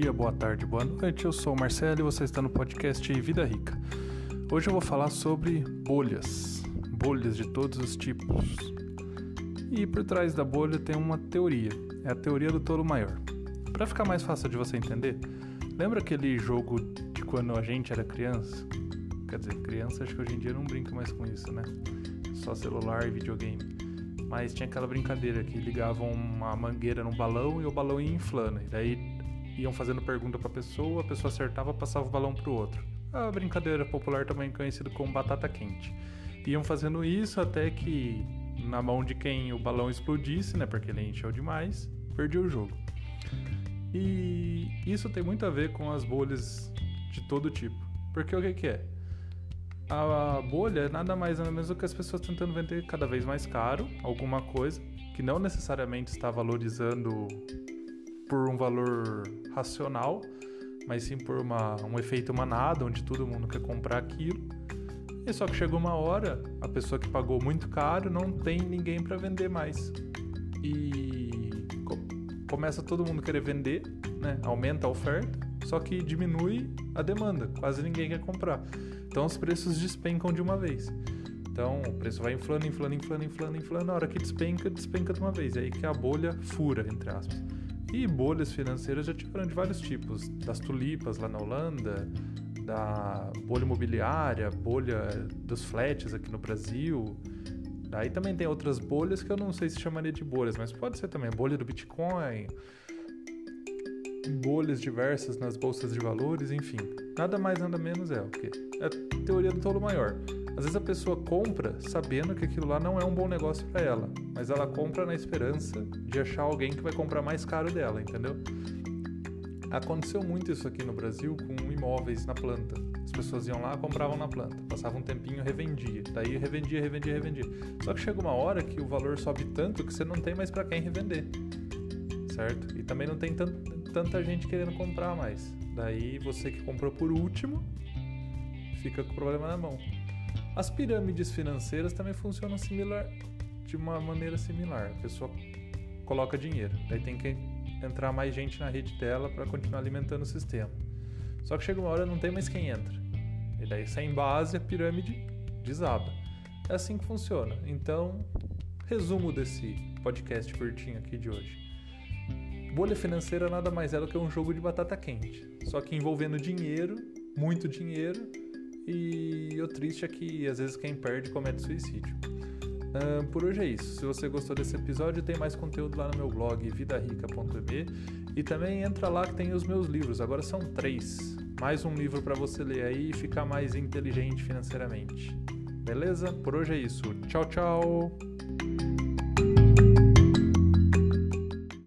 dia, boa tarde, boa noite. Eu sou o Marcelo e você está no podcast Vida Rica. Hoje eu vou falar sobre bolhas, bolhas de todos os tipos. E por trás da bolha tem uma teoria, é a teoria do tolo maior. Para ficar mais fácil de você entender, lembra aquele jogo de quando a gente era criança? Quer dizer, criança acho que hoje em dia não brinca mais com isso, né? Só celular e videogame. Mas tinha aquela brincadeira que ligavam uma mangueira num balão e o balão ia inflando. E daí iam fazendo pergunta para a pessoa, a pessoa acertava, passava o balão para o outro. A brincadeira popular também conhecida como batata quente. Iam fazendo isso até que na mão de quem o balão explodisse, né, porque ele encheu demais, perdia o jogo. E isso tem muito a ver com as bolhas de todo tipo. Porque o que, que é? A bolha é nada mais nada menos do que as pessoas tentando vender cada vez mais caro alguma coisa que não necessariamente está valorizando por um valor racional, mas sim por uma, um efeito manada, onde todo mundo quer comprar aquilo. E só que chegou uma hora, a pessoa que pagou muito caro não tem ninguém para vender mais. E co começa todo mundo querer vender, né? aumenta a oferta, só que diminui a demanda, quase ninguém quer comprar. Então os preços despencam de uma vez. Então o preço vai inflando, inflando, inflando, inflando, inflando. Na hora que despenca, despenca de uma vez. É aí que a bolha fura, entre aspas. E bolhas financeiras já tiveram de vários tipos, das tulipas lá na Holanda, da bolha imobiliária, bolha dos flats aqui no Brasil. Daí também tem outras bolhas que eu não sei se chamaria de bolhas, mas pode ser também bolha do Bitcoin, bolhas diversas nas bolsas de valores, enfim. Nada mais, nada menos é o que? É a teoria do tolo maior. Às vezes a pessoa compra sabendo que aquilo lá não é um bom negócio para ela, mas ela compra na esperança de achar alguém que vai comprar mais caro dela, entendeu? Aconteceu muito isso aqui no Brasil com imóveis na planta. As pessoas iam lá, compravam na planta, passava um tempinho, revendia. Daí revendia, revendia, revendia. Só que chega uma hora que o valor sobe tanto que você não tem mais para quem revender. Certo? E também não tem tanta gente querendo comprar mais. Daí você que comprou por último fica com o problema na mão. As pirâmides financeiras também funcionam similar, de uma maneira similar. A pessoa coloca dinheiro, daí tem que entrar mais gente na rede dela para continuar alimentando o sistema. Só que chega uma hora não tem mais quem entra. E daí sem base a pirâmide desaba. É assim que funciona. Então, resumo desse podcast curtinho aqui de hoje. Bolha financeira nada mais é do que um jogo de batata quente, só que envolvendo dinheiro, muito dinheiro e o triste é que às vezes quem perde comete suicídio. Uh, por hoje é isso. Se você gostou desse episódio, tem mais conteúdo lá no meu blog vidarica.me e também entra lá que tem os meus livros. Agora são três. Mais um livro para você ler aí e ficar mais inteligente financeiramente. Beleza? Por hoje é isso. Tchau, tchau!